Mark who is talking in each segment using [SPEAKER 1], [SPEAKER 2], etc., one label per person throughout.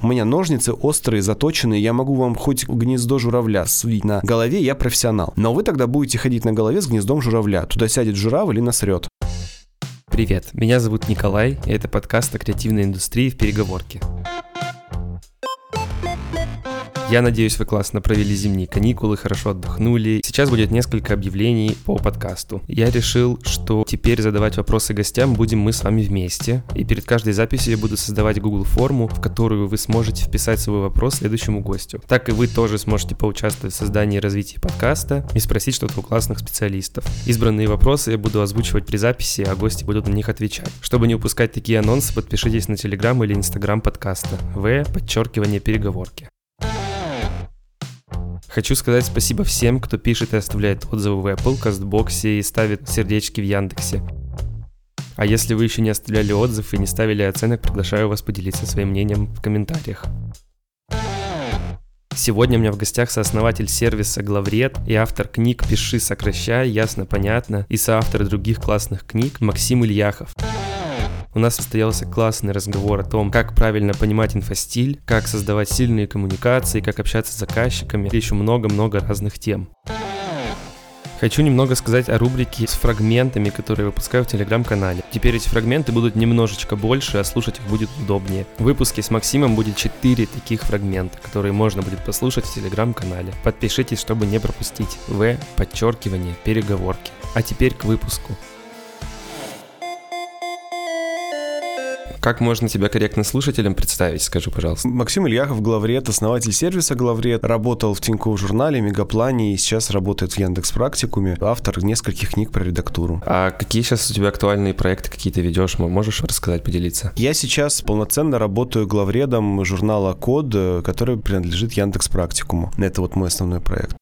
[SPEAKER 1] У меня ножницы острые, заточенные, я могу вам хоть гнездо журавля свить на голове, я профессионал. Но вы тогда будете ходить на голове с гнездом журавля. Туда сядет журавль и насрет.
[SPEAKER 2] Привет, меня зовут Николай, и это подкаст о креативной индустрии в переговорке. Я надеюсь, вы классно провели зимние каникулы, хорошо отдохнули. Сейчас будет несколько объявлений по подкасту. Я решил, что теперь задавать вопросы гостям будем мы с вами вместе. И перед каждой записью я буду создавать Google форму, в которую вы сможете вписать свой вопрос следующему гостю. Так и вы тоже сможете поучаствовать в создании и развитии подкаста и спросить что-то у классных специалистов. Избранные вопросы я буду озвучивать при записи, а гости будут на них отвечать. Чтобы не упускать такие анонсы, подпишитесь на Telegram или Instagram подкаста. В. Подчеркивание переговорки. Хочу сказать спасибо всем, кто пишет и оставляет отзывы в Apple, CastBox и ставит сердечки в Яндексе. А если вы еще не оставляли отзыв и не ставили оценок, приглашаю вас поделиться своим мнением в комментариях. Сегодня у меня в гостях сооснователь сервиса Главред и автор книг «Пиши, сокращай», «Ясно, понятно» и соавтор других классных книг Максим Ильяхов. У нас состоялся классный разговор о том, как правильно понимать инфостиль, как создавать сильные коммуникации, как общаться с заказчиками и еще много-много разных тем. Хочу немного сказать о рубрике с фрагментами, которые выпускаю в телеграм-канале. Теперь эти фрагменты будут немножечко больше, а слушать их будет удобнее. В выпуске с Максимом будет 4 таких фрагмента, которые можно будет послушать в телеграм-канале. Подпишитесь, чтобы не пропустить. В. Подчеркивание. Переговорки. А теперь к выпуску. Как можно тебя корректно слушателям представить, скажи, пожалуйста.
[SPEAKER 1] Максим Ильяхов, главред, основатель сервиса главред, работал в Тинькофф журнале, Мегаплане и сейчас работает в Яндекс Практикуме, автор нескольких книг про редактуру.
[SPEAKER 2] А какие сейчас у тебя актуальные проекты какие-то ведешь? Можешь рассказать, поделиться?
[SPEAKER 1] Я сейчас полноценно работаю главредом журнала Код, который принадлежит Яндекс Практикуму. Это вот мой основной проект.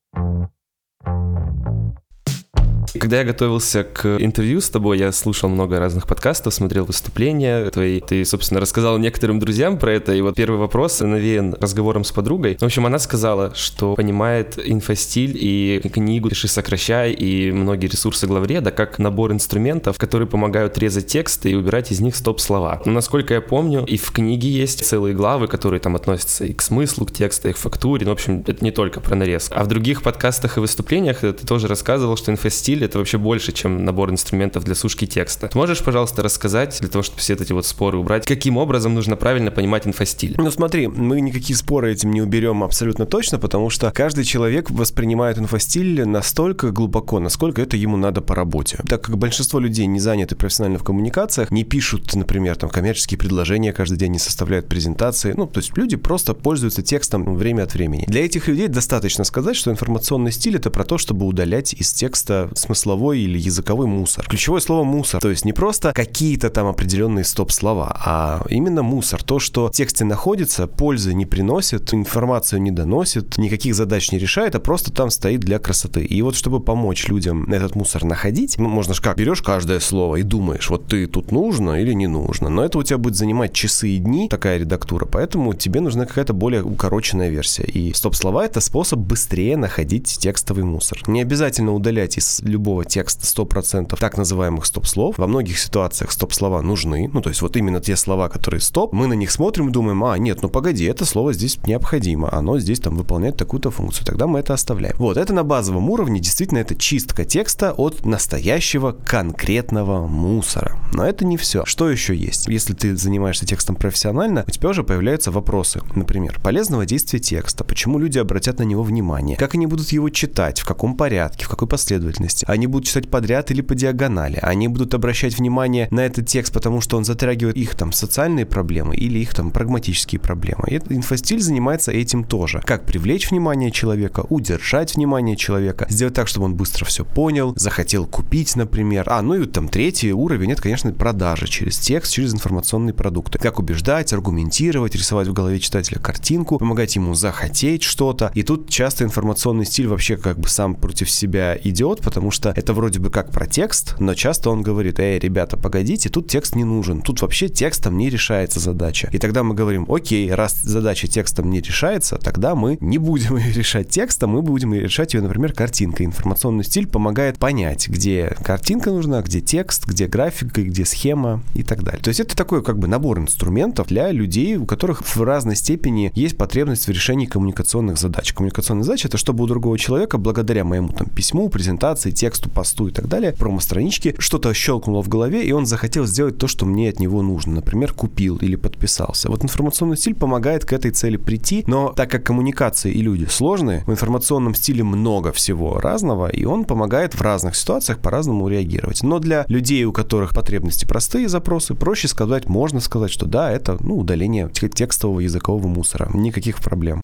[SPEAKER 2] Когда я готовился к интервью с тобой, я слушал много разных подкастов, смотрел выступления твои. Ты, собственно, рассказал некоторым друзьям про это. И вот первый вопрос навеян разговором с подругой. В общем, она сказала, что понимает инфостиль и книгу «Пиши, сокращай» и многие ресурсы главреда как набор инструментов, которые помогают резать тексты и убирать из них стоп-слова. Но, насколько я помню, и в книге есть целые главы, которые там относятся и к смыслу, к тексту, и к фактуре. Ну, в общем, это не только про нарез. А в других подкастах и выступлениях ты тоже рассказывал, что инфостиль это вообще больше, чем набор инструментов для сушки текста. Ты можешь, пожалуйста, рассказать, для того, чтобы все эти вот споры убрать, каким образом нужно правильно понимать инфостиль?
[SPEAKER 1] Ну смотри, мы никакие споры этим не уберем абсолютно точно, потому что каждый человек воспринимает инфостиль настолько глубоко, насколько это ему надо по работе. Так как большинство людей не заняты профессионально в коммуникациях, не пишут, например, там коммерческие предложения каждый день, не составляют презентации, ну, то есть люди просто пользуются текстом время от времени. Для этих людей достаточно сказать, что информационный стиль это про то, чтобы удалять из текста смысл смысловой или языковой мусор. Ключевое слово мусор. То есть не просто какие-то там определенные стоп-слова, а именно мусор. То, что в тексте находится, пользы не приносит, информацию не доносит, никаких задач не решает, а просто там стоит для красоты. И вот чтобы помочь людям этот мусор находить, ну, можно же как, берешь каждое слово и думаешь, вот ты тут нужно или не нужно. Но это у тебя будет занимать часы и дни, такая редактура, поэтому тебе нужна какая-то более укороченная версия. И стоп-слова — это способ быстрее находить текстовый мусор. Не обязательно удалять из любого любого текста 100% так называемых стоп-слов. Во многих ситуациях стоп-слова нужны. Ну, то есть вот именно те слова, которые стоп, мы на них смотрим и думаем, а, нет, ну погоди, это слово здесь необходимо, оно здесь там выполняет такую-то функцию, тогда мы это оставляем. Вот, это на базовом уровне, действительно, это чистка текста от настоящего конкретного мусора. Но это не все. Что еще есть? Если ты занимаешься текстом профессионально, у тебя уже появляются вопросы. Например, полезного действия текста, почему люди обратят на него внимание, как они будут его читать, в каком порядке, в какой последовательности. А они будут читать подряд или по диагонали. Они будут обращать внимание на этот текст, потому что он затрагивает их там социальные проблемы или их там прагматические проблемы. И инфостиль занимается этим тоже. Как привлечь внимание человека, удержать внимание человека, сделать так, чтобы он быстро все понял, захотел купить, например. А, ну и там третий уровень, это, конечно, продажи через текст, через информационные продукты. Как убеждать, аргументировать, рисовать в голове читателя картинку, помогать ему захотеть что-то. И тут часто информационный стиль вообще как бы сам против себя идет, потому что что это вроде бы как про текст, но часто он говорит, эй, ребята, погодите, тут текст не нужен, тут вообще текстом не решается задача. И тогда мы говорим, окей, раз задача текстом не решается, тогда мы не будем ее решать текстом, мы будем решать ее, например, картинкой. Информационный стиль помогает понять, где картинка нужна, где текст, где графика, где схема и так далее. То есть это такой как бы набор инструментов для людей, у которых в разной степени есть потребность в решении коммуникационных задач. Коммуникационная задача — это чтобы у другого человека, благодаря моему там письму, презентации, тексту, посту и так далее, промо-страничке, что-то щелкнуло в голове, и он захотел сделать то, что мне от него нужно. Например, купил или подписался. Вот информационный стиль помогает к этой цели прийти, но так как коммуникации и люди сложные, в информационном стиле много всего разного, и он помогает в разных ситуациях по-разному реагировать. Но для людей, у которых потребности простые запросы, проще сказать, можно сказать, что да, это ну, удаление текстового языкового мусора. Никаких проблем.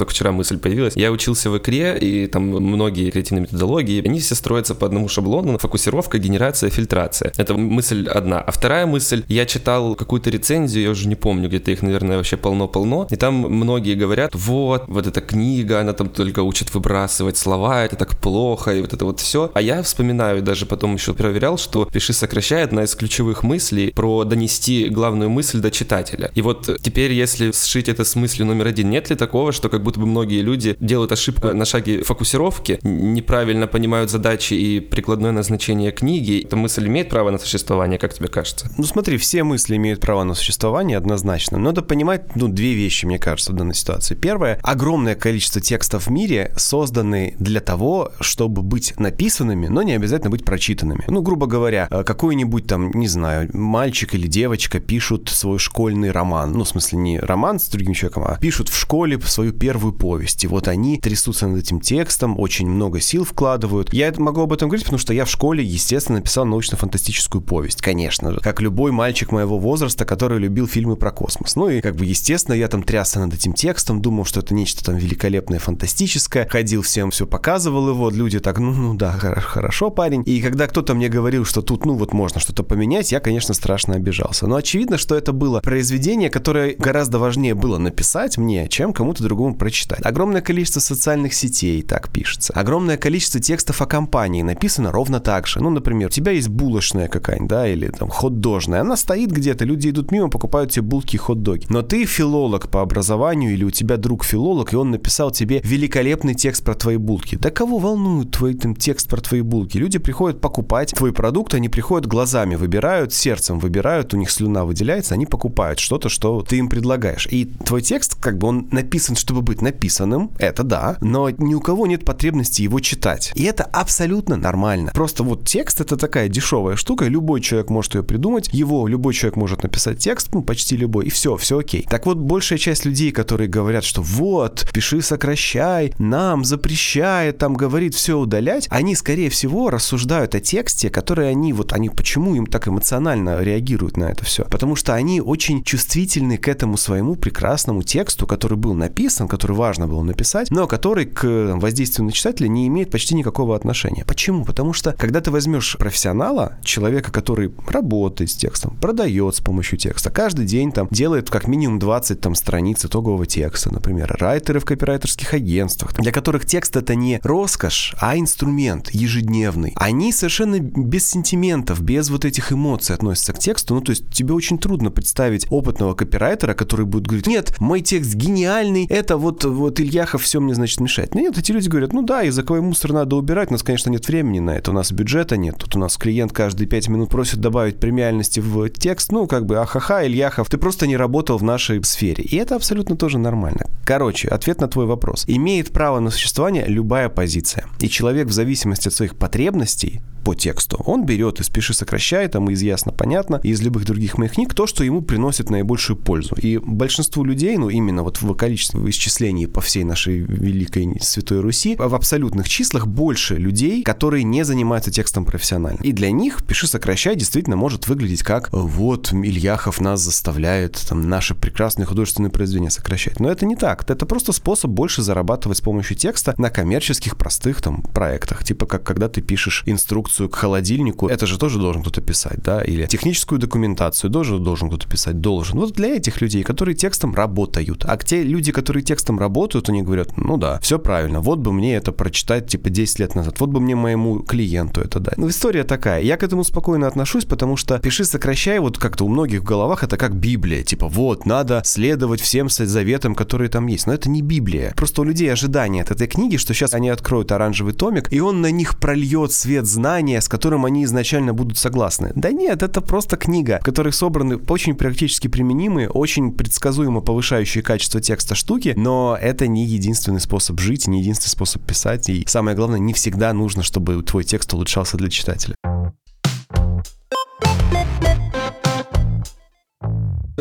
[SPEAKER 2] Только вчера мысль появилась. Я учился в икре, и там многие креативные методологии, они все строятся по одному шаблону. Фокусировка, генерация, фильтрация. Это мысль одна. А вторая мысль, я читал какую-то рецензию, я уже не помню, где-то их, наверное, вообще полно-полно, и там многие говорят, вот, вот эта книга, она там только учит выбрасывать слова, это так плохо, и вот это вот все. А я вспоминаю, даже потом еще проверял, что «Пиши, сокращает» одна из ключевых мыслей про донести главную мысль до читателя. И вот теперь, если сшить это с мыслью номер один, нет ли такого, что как будто будто бы многие люди делают ошибку на шаге фокусировки, неправильно понимают задачи и прикладное назначение книги. Эта мысль имеет право на существование, как тебе кажется?
[SPEAKER 1] Ну смотри, все мысли имеют право на существование однозначно. Надо понимать, ну, две вещи, мне кажется, в данной ситуации. Первое, огромное количество текстов в мире созданы для того, чтобы быть написанными, но не обязательно быть прочитанными. Ну, грубо говоря, э, какой-нибудь там, не знаю, мальчик или девочка пишут свой школьный роман. Ну, в смысле, не роман с другим человеком, а пишут в школе свою первую первую повесть. И вот они трясутся над этим текстом, очень много сил вкладывают. Я могу об этом говорить, потому что я в школе, естественно, написал научно-фантастическую повесть, конечно же. Как любой мальчик моего возраста, который любил фильмы про космос. Ну и как бы, естественно, я там трясся над этим текстом, думал, что это нечто там великолепное, фантастическое. Ходил всем, все показывал его. Люди так, ну, ну да, хорошо, парень. И когда кто-то мне говорил, что тут, ну вот можно что-то поменять, я, конечно, страшно обижался. Но очевидно, что это было произведение, которое гораздо важнее было написать мне, чем кому-то другому прочитать прочитать. Огромное количество социальных сетей так пишется. Огромное количество текстов о компании написано ровно так же. Ну, например, у тебя есть булочная какая-нибудь, да, или там хот-дожная. Она стоит где-то, люди идут мимо, покупают тебе булки и хот-доги. Но ты филолог по образованию, или у тебя друг филолог, и он написал тебе великолепный текст про твои булки. Да кого волнует твой там, текст про твои булки? Люди приходят покупать твой продукт, они приходят глазами, выбирают, сердцем выбирают, у них слюна выделяется, они покупают что-то, что ты им предлагаешь. И твой текст, как бы он написан, чтобы быть написанным, это да, но ни у кого нет потребности его читать. И это абсолютно нормально. Просто вот текст это такая дешевая штука, любой человек может ее придумать, его любой человек может написать текст, ну, почти любой, и все, все окей. Так вот, большая часть людей, которые говорят, что вот, пиши, сокращай, нам запрещает, там говорит все удалять, они, скорее всего, рассуждают о тексте, который они, вот они, почему им так эмоционально реагируют на это все? Потому что они очень чувствительны к этому своему прекрасному тексту, который был написан, который важно было написать, но который к воздействию на читателя не имеет почти никакого отношения. Почему? Потому что, когда ты возьмешь профессионала, человека, который работает с текстом, продает с помощью текста, каждый день там делает как минимум 20 там страниц итогового текста, например, райтеры в копирайтерских агентствах, для которых текст это не роскошь, а инструмент ежедневный. Они совершенно без сентиментов, без вот этих эмоций относятся к тексту. Ну, то есть тебе очень трудно представить опытного копирайтера, который будет говорить, нет, мой текст гениальный, это вот вот Ильяхов все мне, значит, мешает. Нет, эти люди говорят, ну да, языковой мусор надо убирать, у нас, конечно, нет времени на это, у нас бюджета нет, тут у нас клиент каждые пять минут просит добавить премиальности в текст, ну, как бы, ахаха, Ильяхов, ты просто не работал в нашей сфере. И это абсолютно тоже нормально. Короче, ответ на твой вопрос. Имеет право на существование любая позиция. И человек в зависимости от своих потребностей по тексту. Он берет из «Пиши, сокращай», там из «Ясно, понятно», из любых других моих книг то, что ему приносит наибольшую пользу. И большинству людей, ну, именно вот в количестве исчислений по всей нашей великой Святой Руси, в абсолютных числах больше людей, которые не занимаются текстом профессионально. И для них «Пиши, сокращай» действительно может выглядеть как «Вот Ильяхов нас заставляет там наши прекрасные художественные произведения сокращать». Но это не так. Это просто способ больше зарабатывать с помощью текста на коммерческих простых там проектах. Типа как когда ты пишешь инструкцию к холодильнику, это же тоже должен кто-то писать, да, или техническую документацию тоже должен кто-то писать, должен. Вот для этих людей, которые текстом работают. А те люди, которые текстом текстом работают, они говорят, ну да, все правильно, вот бы мне это прочитать, типа, 10 лет назад, вот бы мне моему клиенту это дать. Ну, история такая. Я к этому спокойно отношусь, потому что пиши, сокращай, вот как-то у многих в головах это как Библия, типа, вот, надо следовать всем заветам, которые там есть. Но это не Библия. Просто у людей ожидания от этой книги, что сейчас они откроют оранжевый томик, и он на них прольет свет знания, с которым они изначально будут согласны. Да нет, это просто книга, в которой собраны очень практически применимые, очень предсказуемо повышающие качество текста штуки, но это не единственный способ жить, не единственный способ писать, и самое главное, не всегда нужно, чтобы твой текст улучшался для читателя.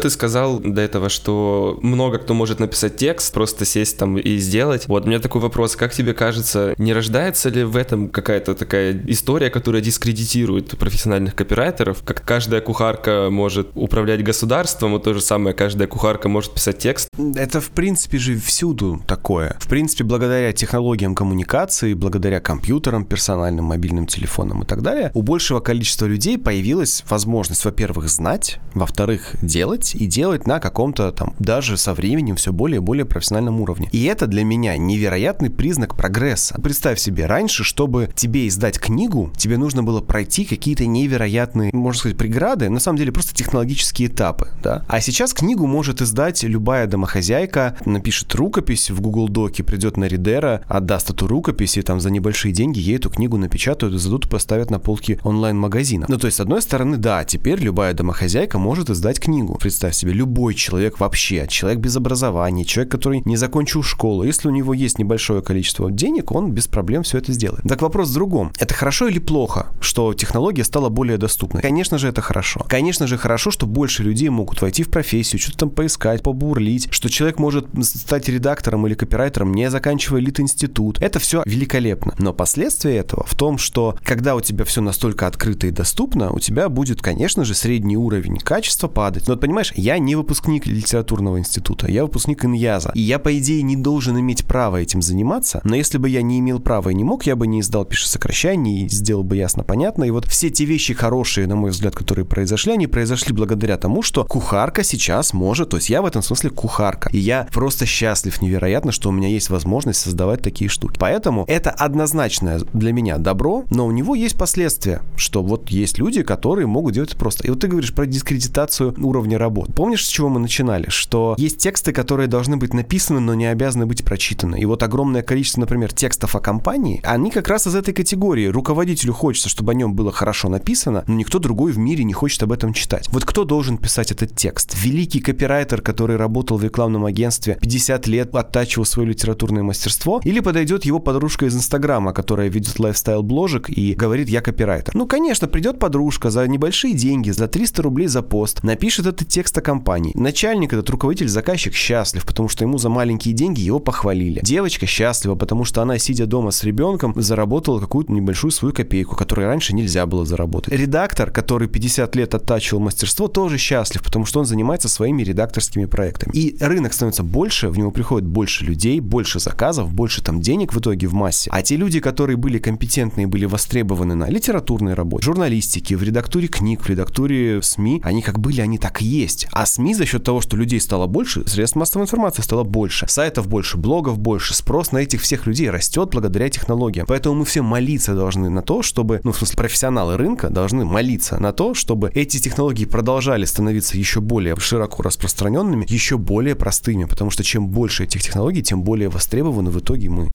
[SPEAKER 2] Ты сказал до этого, что много кто может написать текст, просто сесть там и сделать. Вот, у меня такой вопрос, как тебе кажется, не рождается ли в этом какая-то такая история, которая дискредитирует профессиональных копирайтеров? Как каждая кухарка может управлять государством, и то же самое каждая кухарка может писать текст?
[SPEAKER 1] Это, в принципе же, всюду такое. В принципе, благодаря технологиям коммуникации, благодаря компьютерам, персональным мобильным телефонам и так далее, у большего количества людей появилась возможность, во-первых, знать, во-вторых, делать, делать и делать на каком-то там даже со временем все более и более профессиональном уровне. И это для меня невероятный признак прогресса. Представь себе, раньше, чтобы тебе издать книгу, тебе нужно было пройти какие-то невероятные, можно сказать, преграды, на самом деле просто технологические этапы, да. А сейчас книгу может издать любая домохозяйка, напишет рукопись в Google Доке, придет на Ридера, отдаст эту рукопись, и там за небольшие деньги ей эту книгу напечатают, издадут и поставят на полки онлайн-магазина. Ну, то есть, с одной стороны, да, теперь любая домохозяйка может издать книгу представь себе, любой человек вообще, человек без образования, человек, который не закончил школу, если у него есть небольшое количество денег, он без проблем все это сделает. Так вопрос в другом. Это хорошо или плохо, что технология стала более доступной? Конечно же, это хорошо. Конечно же, хорошо, что больше людей могут войти в профессию, что-то там поискать, побурлить, что человек может стать редактором или копирайтером, не заканчивая элит-институт. Это все великолепно. Но последствия этого в том, что когда у тебя все настолько открыто и доступно, у тебя будет, конечно же, средний уровень качества падать. Но, понимаешь, понимаешь, я не выпускник литературного института, я выпускник Иньяза. И я, по идее, не должен иметь права этим заниматься, но если бы я не имел права и не мог, я бы не издал пиши сокращаний, и сделал бы ясно понятно. И вот все те вещи хорошие, на мой взгляд, которые произошли, они произошли благодаря тому, что кухарка сейчас может, то есть я в этом смысле кухарка. И я просто счастлив невероятно, что у меня есть возможность создавать такие штуки. Поэтому это однозначное для меня добро, но у него есть последствия, что вот есть люди, которые могут делать это просто. И вот ты говоришь про дискредитацию уровня работы работ. Помнишь, с чего мы начинали? Что есть тексты, которые должны быть написаны, но не обязаны быть прочитаны. И вот огромное количество, например, текстов о компании, они как раз из этой категории. Руководителю хочется, чтобы о нем было хорошо написано, но никто другой в мире не хочет об этом читать. Вот кто должен писать этот текст? Великий копирайтер, который работал в рекламном агентстве 50 лет, оттачивал свое литературное мастерство? Или подойдет его подружка из Инстаграма, которая ведет лайфстайл-бложек и говорит, я копирайтер? Ну, конечно, придет подружка за небольшие деньги, за 300 рублей за пост, напишет этот текст текста компании. Начальник, этот руководитель, заказчик счастлив, потому что ему за маленькие деньги его похвалили. Девочка счастлива, потому что она, сидя дома с ребенком, заработала какую-то небольшую свою копейку, которую раньше нельзя было заработать. Редактор, который 50 лет оттачивал мастерство, тоже счастлив, потому что он занимается своими редакторскими проектами. И рынок становится больше, в него приходит больше людей, больше заказов, больше там денег в итоге в массе. А те люди, которые были компетентны и были востребованы на литературной работе, журналистике, в редактуре книг, в редактуре СМИ, они как были, они так и есть есть. А СМИ за счет того, что людей стало больше, средств массовой информации стало больше, сайтов больше, блогов больше, спрос на этих всех людей растет благодаря технологиям. Поэтому мы все молиться должны на то, чтобы, ну, в смысле, профессионалы рынка должны молиться на то, чтобы эти технологии продолжали становиться еще более широко распространенными, еще более простыми, потому что чем больше этих технологий, тем более востребованы в итоге мы.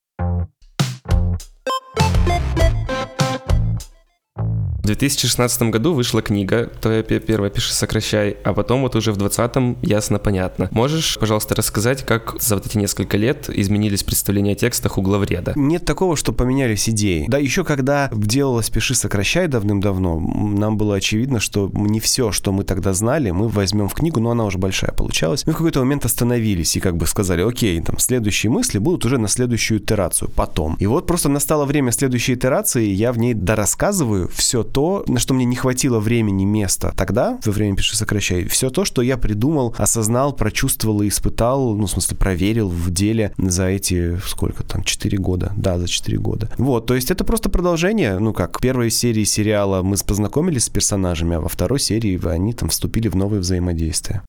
[SPEAKER 2] В 2016 году вышла книга «Твоя первая пиши, сокращай», а потом вот уже в 2020 ясно-понятно. Можешь, пожалуйста, рассказать, как за вот эти несколько лет изменились представления о текстах у главреда?
[SPEAKER 1] Нет такого, что поменялись идеи. Да, еще когда делалось «Пиши, сокращай» давным-давно, нам было очевидно, что не все, что мы тогда знали, мы возьмем в книгу, но она уже большая получалась. Мы в какой-то момент остановились и как бы сказали, окей, там, следующие мысли будут уже на следующую итерацию, потом. И вот просто настало время следующей итерации, я в ней дорассказываю все то, на что мне не хватило времени, места тогда, во время «Пиши, сокращай», все то, что я придумал, осознал, прочувствовал и испытал, ну, в смысле, проверил в деле за эти, сколько там, 4 года. Да, за 4 года. Вот, то есть это просто продолжение, ну, как, первой серии сериала мы познакомились с персонажами, а во второй серии они там вступили в новые взаимодействия.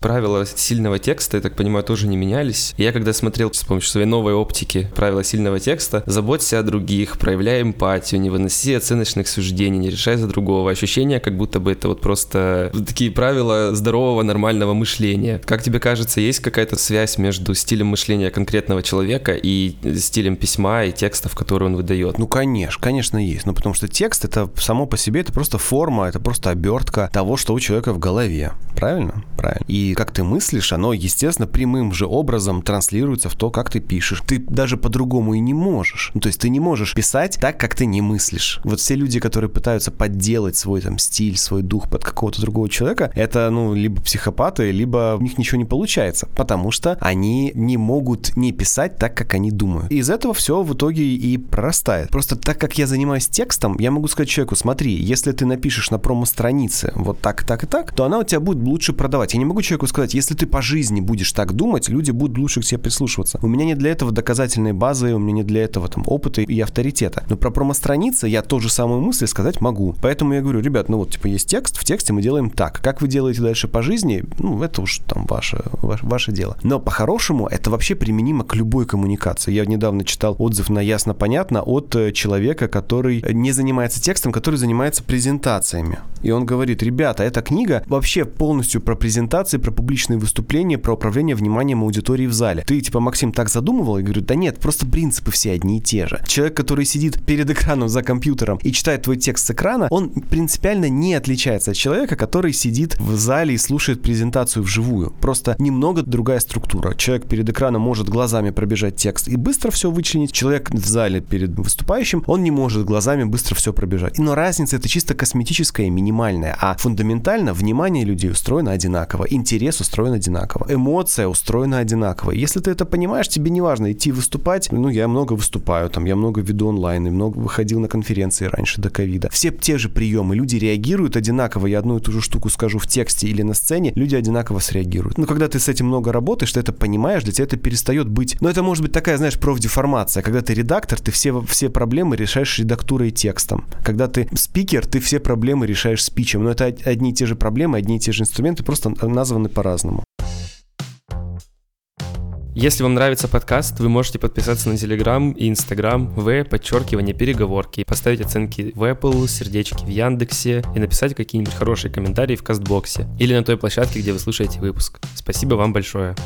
[SPEAKER 2] Правила сильного текста, я так понимаю, тоже не менялись. Я когда смотрел с помощью своей новой оптики правила сильного текста, заботься о других, проявляй эмпатию, не выноси оценочных суждений, не решай за другого. Ощущение, как будто бы это вот просто такие правила здорового, нормального мышления. Как тебе кажется, есть какая-то связь между стилем мышления конкретного человека и стилем письма и текстов, которые он выдает?
[SPEAKER 1] Ну, конечно, конечно есть. Ну, потому что текст это само по себе, это просто форма, это просто обертка того, что у человека в голове. Правильно? Правильно. И как ты мыслишь, оно, естественно, прямым же образом транслируется в то, как ты пишешь. Ты даже по-другому и не можешь. Ну, то есть ты не можешь писать так, как ты не мыслишь. Вот все люди, которые пытаются подделать свой там стиль, свой дух под какого-то другого человека, это, ну, либо психопаты, либо у них ничего не получается, потому что они не могут не писать так, как они думают. И из этого все в итоге и прорастает. Просто так как я занимаюсь текстом, я могу сказать человеку, смотри, если ты напишешь на промо-странице вот так, так и так, то она у тебя будет лучше продавать. Я не могу человеку сказать, если ты по жизни будешь так думать, люди будут лучше к тебе прислушиваться. У меня нет для этого доказательной базы, у меня нет для этого там опыта и авторитета. Но про промо-страницы я ту же самую мысль сказать могу. Поэтому я говорю, ребят, ну вот, типа, есть текст, в тексте мы делаем так. Как вы делаете дальше по жизни, ну, это уж там ваше, ваше, ваше дело. Но по-хорошему это вообще применимо к любой коммуникации. Я недавно читал отзыв на ясно-понятно от э, человека, который не занимается текстом, который занимается презентациями. И он говорит, ребята, эта книга вообще полностью про презентации, про публичные выступления, про управление вниманием аудитории в зале. Ты, типа, Максим, так задумывал? Я говорю, да нет, просто принципы все одни и те же. Человек, который сидит перед экраном за компьютером и читает твой текст с экрана, он принципиально не отличается от человека, который сидит в зале и слушает презентацию вживую. Просто немного другая структура. Человек перед экраном может глазами пробежать текст и быстро все вычленить. Человек в зале перед выступающим, он не может глазами быстро все пробежать. Но разница это чисто косметическая и минимальная. А фундаментально внимание людей устроено одинаково, интерес устроен одинаково, эмоция устроена одинаково. Если ты это понимаешь, тебе не важно идти выступать. Ну, я много выступаю, там, я много веду онлайн, и много выходил на конференции раньше до ковида. Все те же приемы, люди реагируют одинаково. Я одну и ту же штуку скажу в тексте или на сцене, люди одинаково среагируют. Но когда ты с этим много работаешь, ты это понимаешь, для тебя это перестает быть. Но это может быть такая, знаешь, профдеформация. Когда ты редактор, ты все, все проблемы решаешь редактурой и текстом. Когда ты спикер, ты все проблемы решаешь спичем. Но это одни и те же проблемы, одни и те же инструменты, просто названы по-разному.
[SPEAKER 2] Если вам нравится подкаст, вы можете подписаться на Телеграм и Инстаграм в подчеркивание переговорки, поставить оценки в Apple, сердечки в Яндексе и написать какие-нибудь хорошие комментарии в Кастбоксе или на той площадке, где вы слушаете выпуск. Спасибо вам большое.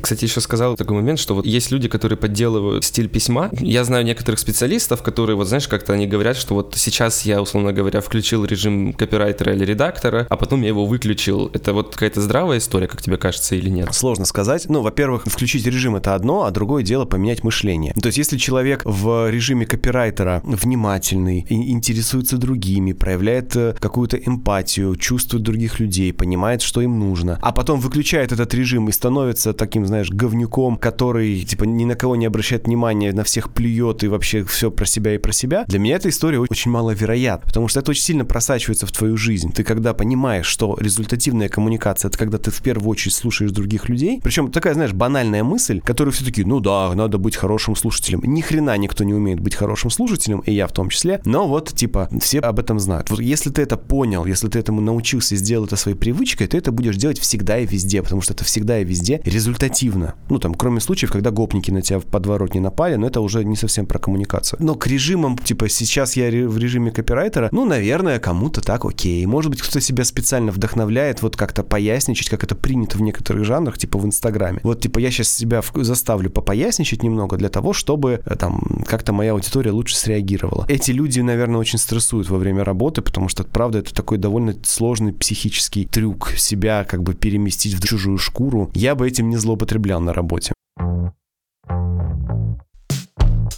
[SPEAKER 2] Ты, кстати, еще сказал такой момент, что вот есть люди, которые подделывают стиль письма. Я знаю некоторых специалистов, которые, вот знаешь, как-то они говорят, что вот сейчас я, условно говоря, включил режим копирайтера или редактора, а потом я его выключил. Это вот какая-то здравая история, как тебе кажется, или нет?
[SPEAKER 1] Сложно сказать. Ну, во-первых, включить режим это одно, а другое дело поменять мышление. То есть, если человек в режиме копирайтера внимательный, интересуется другими, проявляет э, какую-то эмпатию, чувствует других людей, понимает, что им нужно, а потом выключает этот режим и становится таким знаешь, говнюком, который, типа, ни на кого не обращает внимания, на всех плюет и вообще все про себя и про себя, для меня эта история очень маловероятна, потому что это очень сильно просачивается в твою жизнь. Ты когда понимаешь, что результативная коммуникация, это когда ты в первую очередь слушаешь других людей, причем такая, знаешь, банальная мысль, которую все таки ну да, надо быть хорошим слушателем. Ни хрена никто не умеет быть хорошим слушателем, и я в том числе, но вот, типа, все об этом знают. Вот если ты это понял, если ты этому научился и сделал это своей привычкой, ты это будешь делать всегда и везде, потому что это всегда и везде результат оперативно. Ну, там, кроме случаев, когда гопники на тебя в подворот не напали, но это уже не совсем про коммуникацию. Но к режимам, типа, сейчас я в режиме копирайтера, ну, наверное, кому-то так окей. Может быть, кто-то себя специально вдохновляет вот как-то поясничать, как это принято в некоторых жанрах, типа в Инстаграме. Вот, типа, я сейчас себя заставлю попоясничать немного для того, чтобы э, там как-то моя аудитория лучше среагировала. Эти люди, наверное, очень стрессуют во время работы, потому что, правда, это такой довольно сложный психический трюк себя как бы переместить в чужую шкуру. Я бы этим не злоупотреблял злоупотреблял на работе.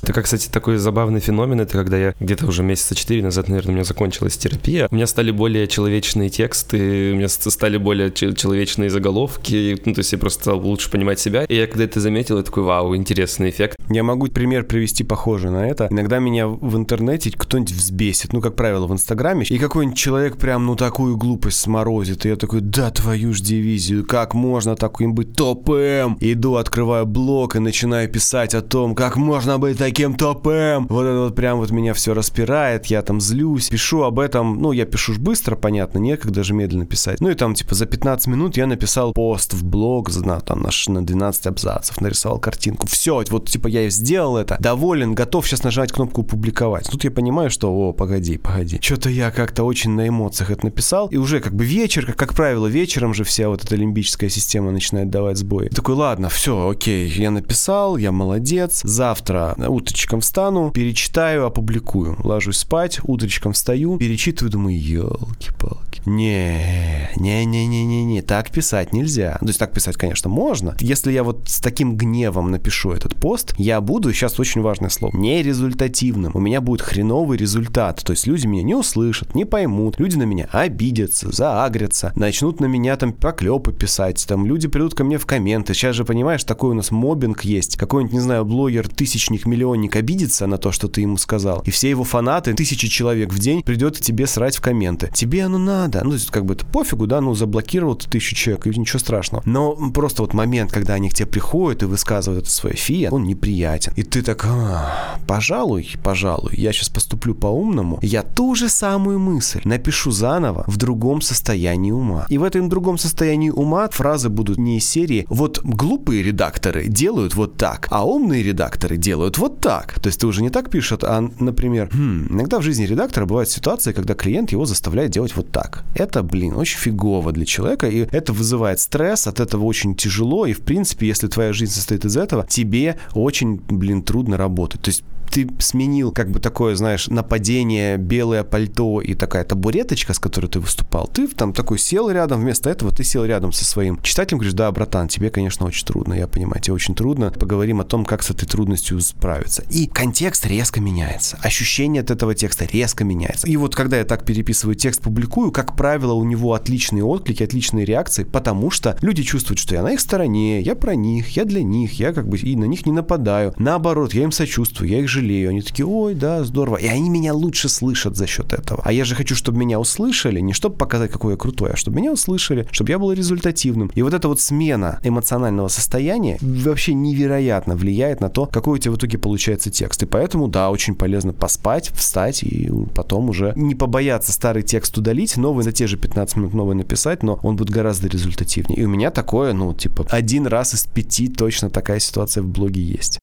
[SPEAKER 2] Это, кстати, такой забавный феномен. Это когда я где-то уже месяца четыре назад, наверное, у меня закончилась терапия. У меня стали более человечные тексты, у меня стали более человечные заголовки. Ну, то есть я просто стал лучше понимать себя. И я когда это заметил, я такой, вау, интересный эффект.
[SPEAKER 1] Я могу пример привести похожий на это. Иногда меня в интернете кто-нибудь взбесит, ну, как правило, в Инстаграме, и какой-нибудь человек прям, ну, такую глупость сморозит. И я такой, да твою ж дивизию, как можно таким быть топом? Иду, открываю блог и начинаю писать о том, как можно быть таким каким топем. Вот это вот прям вот меня все распирает, я там злюсь, пишу об этом, ну, я пишу ж быстро, понятно, некогда же медленно писать. Ну и там, типа, за 15 минут я написал пост в блог, на, там, наш, на 12 абзацев, нарисовал картинку. Все, вот, типа, я сделал это, доволен, готов сейчас нажать кнопку публиковать. Тут я понимаю, что, о, погоди, погоди. Что-то я как-то очень на эмоциях это написал, и уже как бы вечер, как, как правило, вечером же вся вот эта лимбическая система начинает давать сбой. Такой, ладно, все, окей, я написал, я молодец, завтра утречком встану, перечитаю, опубликую. Ложусь спать, утречком встаю, перечитываю, думаю, елки-палки. Не, не-не-не-не-не, так писать нельзя. То есть так писать, конечно, можно. Если я вот с таким гневом напишу этот пост, я буду, сейчас очень важное слово, не результативным. У меня будет хреновый результат. То есть люди меня не услышат, не поймут, люди на меня обидятся, заагрятся, начнут на меня там поклепы писать, там люди придут ко мне в комменты. Сейчас же, понимаешь, такой у нас мобинг есть. Какой-нибудь, не знаю, блогер, тысячник, миллионник обидится на то, что ты ему сказал. И все его фанаты, тысячи человек в день, придет к тебе срать в комменты. Тебе оно надо. Ну, то есть, как бы это пофигу, да, ну, заблокировал ты тысячу человек, и ничего страшного. Но просто вот момент, когда они к тебе приходят и высказывают это свое фи, он неприятен. И ты так, а, пожалуй, пожалуй, я сейчас поступлю по-умному, я ту же самую мысль напишу заново в другом состоянии ума. И в этом другом состоянии ума фразы будут не из серии «вот глупые редакторы делают вот так, а умные редакторы делают вот так». То есть ты уже не так пишешь, а, например, хм, иногда в жизни редактора бывают ситуации, когда клиент его заставляет делать вот так. Это, блин, очень фигово для человека, и это вызывает стресс, от этого очень тяжело, и, в принципе, если твоя жизнь состоит из этого, тебе очень, блин, трудно работать. То есть ты сменил как бы такое, знаешь, нападение, белое пальто и такая табуреточка, с которой ты выступал, ты там такой сел рядом, вместо этого ты сел рядом со своим читателем, говоришь, да, братан, тебе, конечно, очень трудно, я понимаю, тебе очень трудно, поговорим о том, как с этой трудностью справиться. И контекст резко меняется, ощущение от этого текста резко меняется. И вот когда я так переписываю текст, публикую, как правило, у него отличные отклики, отличные реакции, потому что люди чувствуют, что я на их стороне, я про них, я для них, я как бы и на них не нападаю. Наоборот, я им сочувствую, я их жалею жалею. Они такие, ой, да, здорово. И они меня лучше слышат за счет этого. А я же хочу, чтобы меня услышали, не чтобы показать, какой я крутой, а чтобы меня услышали, чтобы я был результативным. И вот эта вот смена эмоционального состояния вообще невероятно влияет на то, какой у тебя в итоге получается текст. И поэтому, да, очень полезно поспать, встать и потом уже не побояться старый текст удалить, новый за те же 15 минут новый написать, но он будет гораздо результативнее. И у меня такое, ну, типа, один раз из пяти точно такая ситуация в блоге есть.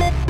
[SPEAKER 1] Thank you.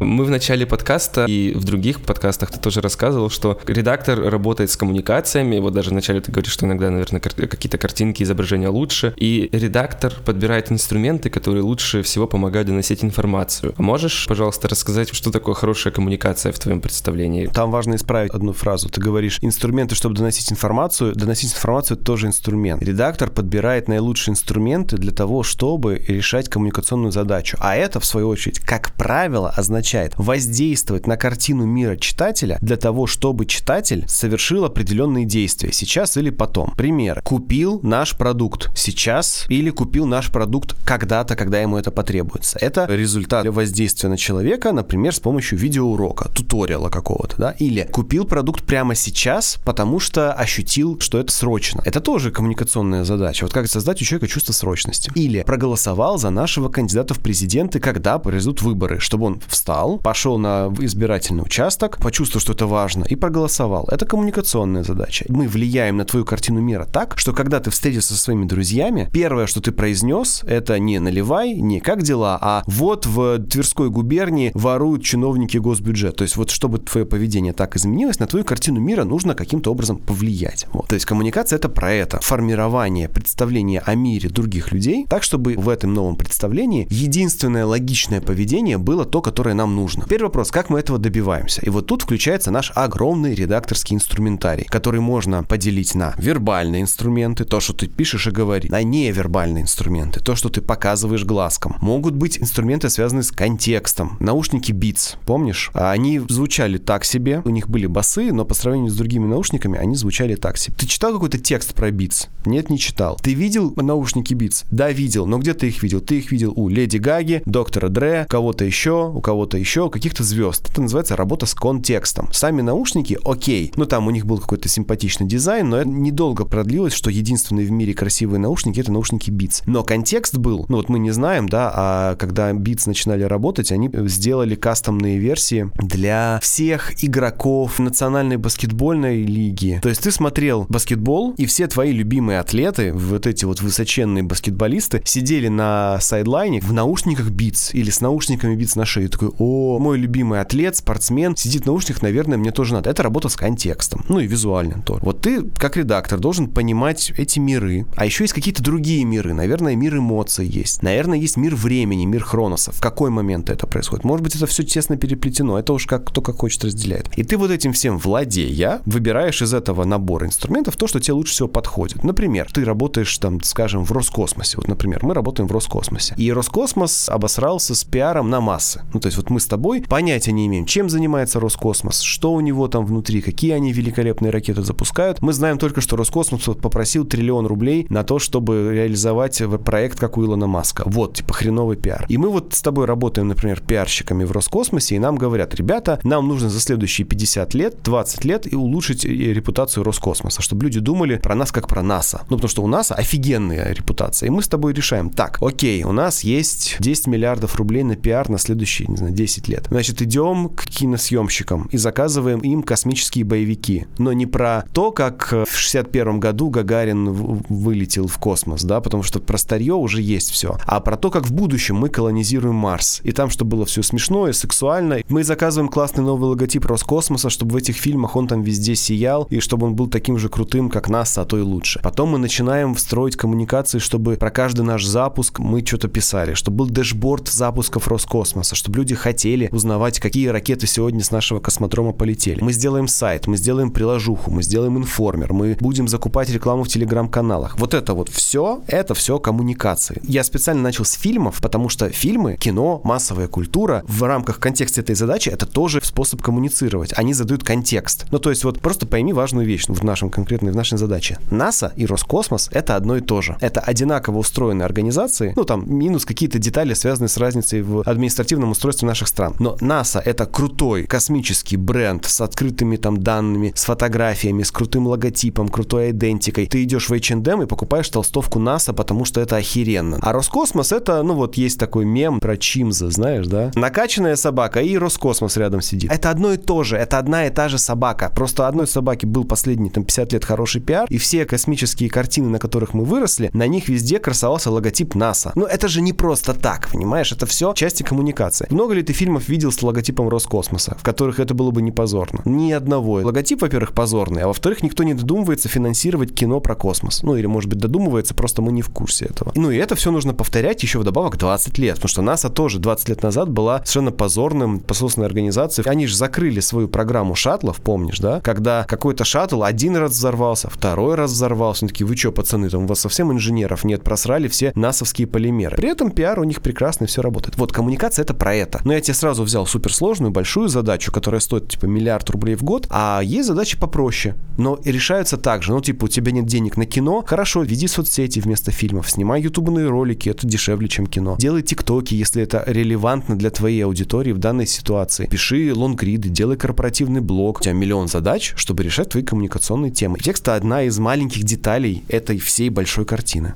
[SPEAKER 2] Мы в начале подкаста и в других подкастах ты тоже рассказывал, что редактор работает с коммуникациями. Вот даже вначале ты говоришь, что иногда, наверное, какие-то картинки, изображения лучше. И редактор подбирает инструменты, которые лучше всего помогают доносить информацию. Можешь, пожалуйста, рассказать, что такое хорошая коммуникация в твоем представлении?
[SPEAKER 1] Там важно исправить одну фразу. Ты говоришь, инструменты, чтобы доносить информацию. Доносить информацию — тоже инструмент. Редактор подбирает наилучшие инструменты для того, чтобы решать коммуникационную задачу. А это, в свою очередь, как правило, означает означает воздействовать на картину мира читателя для того, чтобы читатель совершил определенные действия сейчас или потом. Пример. Купил наш продукт сейчас или купил наш продукт когда-то, когда ему это потребуется. Это результат воздействия на человека, например, с помощью видеоурока, туториала какого-то, да, или купил продукт прямо сейчас, потому что ощутил, что это срочно. Это тоже коммуникационная задача. Вот как создать у человека чувство срочности. Или проголосовал за нашего кандидата в президенты, когда произойдут выборы, чтобы он встал встал, пошел на избирательный участок, почувствовал, что это важно, и проголосовал. Это коммуникационная задача. Мы влияем на твою картину мира так, что когда ты встретишься со своими друзьями, первое, что ты произнес, это не наливай, не как дела, а вот в Тверской губернии воруют чиновники госбюджет. То есть вот чтобы твое поведение так изменилось, на твою картину мира нужно каким-то образом повлиять. Вот. То есть коммуникация это про это. Формирование представления о мире других людей, так чтобы в этом новом представлении единственное логичное поведение было то, которое нам нужно. Первый вопрос, как мы этого добиваемся? И вот тут включается наш огромный редакторский инструментарий, который можно поделить на вербальные инструменты, то, что ты пишешь и говоришь, на невербальные инструменты, то, что ты показываешь глазком. Могут быть инструменты, связанные с контекстом. Наушники Beats, помнишь? Они звучали так себе, у них были басы, но по сравнению с другими наушниками они звучали так себе. Ты читал какой-то текст про Beats? Нет, не читал. Ты видел наушники Beats? Да, видел. Но где ты их видел? Ты их видел у Леди Гаги, доктора Дре, кого-то еще, у кого-то еще, каких-то звезд. Это называется работа с контекстом. Сами наушники, окей, ну там у них был какой-то симпатичный дизайн, но это недолго продлилось, что единственные в мире красивые наушники это наушники Beats. Но контекст был, ну вот мы не знаем, да, а когда Beats начинали работать, они сделали кастомные версии для всех игроков национальной баскетбольной лиги. То есть ты смотрел баскетбол, и все твои любимые атлеты, вот эти вот высоченные баскетболисты, сидели на сайдлайне в наушниках Beats или с наушниками Beats на шее. Такой, о, мой любимый атлет, спортсмен, сидит в наушниках, наверное, мне тоже надо. Это работа с контекстом, ну и визуально тоже. Вот ты, как редактор, должен понимать эти миры. А еще есть какие-то другие миры. Наверное, мир эмоций есть. Наверное, есть мир времени, мир хроноса. В какой момент это происходит? Может быть, это все тесно переплетено. Это уж как кто как хочет разделяет. И ты вот этим всем владея, выбираешь из этого набора инструментов то, что тебе лучше всего подходит. Например, ты работаешь там, скажем, в Роскосмосе. Вот, например, мы работаем в Роскосмосе. И Роскосмос обосрался с пиаром на массы. Ну, то есть вот мы с тобой понятия не имеем, чем занимается Роскосмос, что у него там внутри, какие они великолепные ракеты запускают. Мы знаем только, что Роскосмос попросил триллион рублей на то, чтобы реализовать проект, как у Илона Маска. Вот, типа, хреновый пиар. И мы вот с тобой работаем, например, пиарщиками в Роскосмосе, и нам говорят, ребята, нам нужно за следующие 50 лет, 20 лет и улучшить э, репутацию Роскосмоса, чтобы люди думали про нас как про НАСА. Ну, потому что у НАСА офигенная репутация. И мы с тобой решаем, так, окей, у нас есть 10 миллиардов рублей на пиар на следующие, не знаю, 10 лет. Значит, идем к киносъемщикам и заказываем им космические боевики. Но не про то, как в 61 году Гагарин вылетел в космос, да, потому что про старье уже есть все. А про то, как в будущем мы колонизируем Марс. И там, чтобы было все смешно и сексуально. Мы заказываем классный новый логотип Роскосмоса, чтобы в этих фильмах он там везде сиял, и чтобы он был таким же крутым, как НАСА, а то и лучше. Потом мы начинаем строить коммуникации, чтобы про каждый наш запуск мы что-то писали, чтобы был дэшборд запусков Роскосмоса, чтобы люди хотели узнавать, какие ракеты сегодня с нашего космодрома полетели. Мы сделаем сайт, мы сделаем приложуху, мы сделаем информер, мы будем закупать рекламу в телеграм-каналах. Вот это вот все, это все коммуникации. Я специально начал с фильмов, потому что фильмы, кино, массовая культура в рамках контекста этой задачи это тоже способ коммуницировать. Они задают контекст. Ну, то есть вот просто пойми важную вещь в нашем конкретной, в нашей задаче. НАСА и Роскосмос — это одно и то же. Это одинаково устроенные организации, ну, там, минус какие-то детали, связанные с разницей в административном устройстве наших стран. Но НАСА — это крутой космический бренд с открытыми там данными, с фотографиями, с крутым логотипом, крутой идентикой. Ты идешь в H&M и покупаешь толстовку НАСА, потому что это охеренно. А Роскосмос — это, ну, вот есть такой мем про Чимза, знаешь, да? Накачанная собака и Роскосмос рядом сидит. Это одно и то же, это одна и та же собака. Просто одной собаке был последний там 50 лет хороший пиар, и все космические картины, на которых мы выросли, на них везде красовался логотип НАСА. Но это же не просто так, понимаешь? Это все части коммуникации. Много ли ты фильмов видел с логотипом Роскосмоса, в которых это было бы не позорно? Ни одного. Логотип, во-первых, позорный, а во-вторых, никто не додумывается финансировать кино про космос. Ну или, может быть, додумывается, просто мы не в курсе этого. Ну и это все нужно повторять еще вдобавок 20 лет, потому что НАСА тоже 20 лет назад была совершенно позорным посольственной организацией. Они же закрыли свою программу шаттлов, помнишь, да? Когда какой-то шаттл один раз взорвался, второй раз взорвался. Они такие, вы что, пацаны, там у вас совсем инженеров нет, просрали все насовские полимеры. При этом пиар у них прекрасный, все работает. Вот коммуникация это про это. Но я тебе сразу взял суперсложную, большую задачу, которая стоит типа миллиард рублей в год, а есть задачи попроще, но решаются так же. Ну, типа, у тебя нет денег на кино, хорошо, веди соцсети вместо фильмов, снимай ютубные ролики, это дешевле, чем кино. Делай тиктоки, если это релевантно для твоей аудитории в данной ситуации. Пиши лонгриды, делай корпоративный блог. У тебя миллион задач, чтобы решать твои коммуникационные темы. Текст — одна из маленьких деталей этой всей большой картины